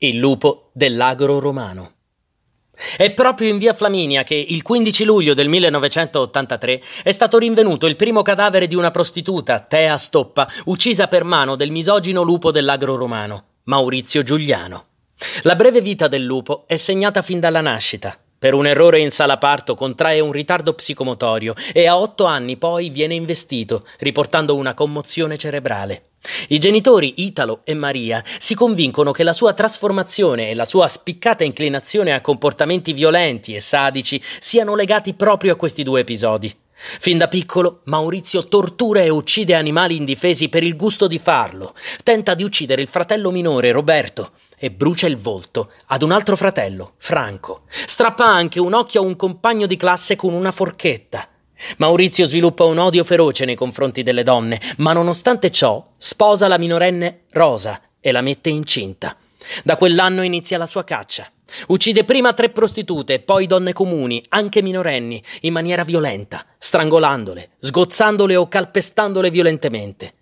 Il lupo dell'agro romano. È proprio in via Flaminia che il 15 luglio del 1983 è stato rinvenuto il primo cadavere di una prostituta, Tea Stoppa, uccisa per mano del misogino lupo dell'agro romano, Maurizio Giuliano. La breve vita del lupo è segnata fin dalla nascita. Per un errore in sala parto contrae un ritardo psicomotorio e a otto anni poi viene investito, riportando una commozione cerebrale. I genitori Italo e Maria si convincono che la sua trasformazione e la sua spiccata inclinazione a comportamenti violenti e sadici siano legati proprio a questi due episodi. Fin da piccolo Maurizio tortura e uccide animali indifesi per il gusto di farlo, tenta di uccidere il fratello minore Roberto e brucia il volto ad un altro fratello, Franco. Strappa anche un occhio a un compagno di classe con una forchetta. Maurizio sviluppa un odio feroce nei confronti delle donne, ma nonostante ciò sposa la minorenne Rosa e la mette incinta. Da quell'anno inizia la sua caccia. Uccide prima tre prostitute poi donne comuni, anche minorenni, in maniera violenta, strangolandole, sgozzandole o calpestandole violentemente.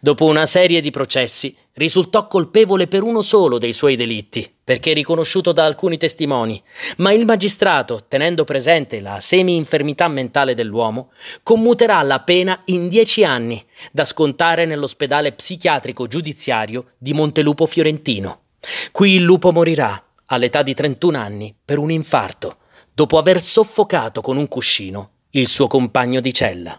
Dopo una serie di processi, risultò colpevole per uno solo dei suoi delitti, perché riconosciuto da alcuni testimoni, ma il magistrato, tenendo presente la semi-infermità mentale dell'uomo, commuterà la pena in dieci anni, da scontare nell'ospedale psichiatrico giudiziario di Montelupo Fiorentino. Qui il lupo morirà, all'età di 31 anni, per un infarto, dopo aver soffocato con un cuscino il suo compagno di cella.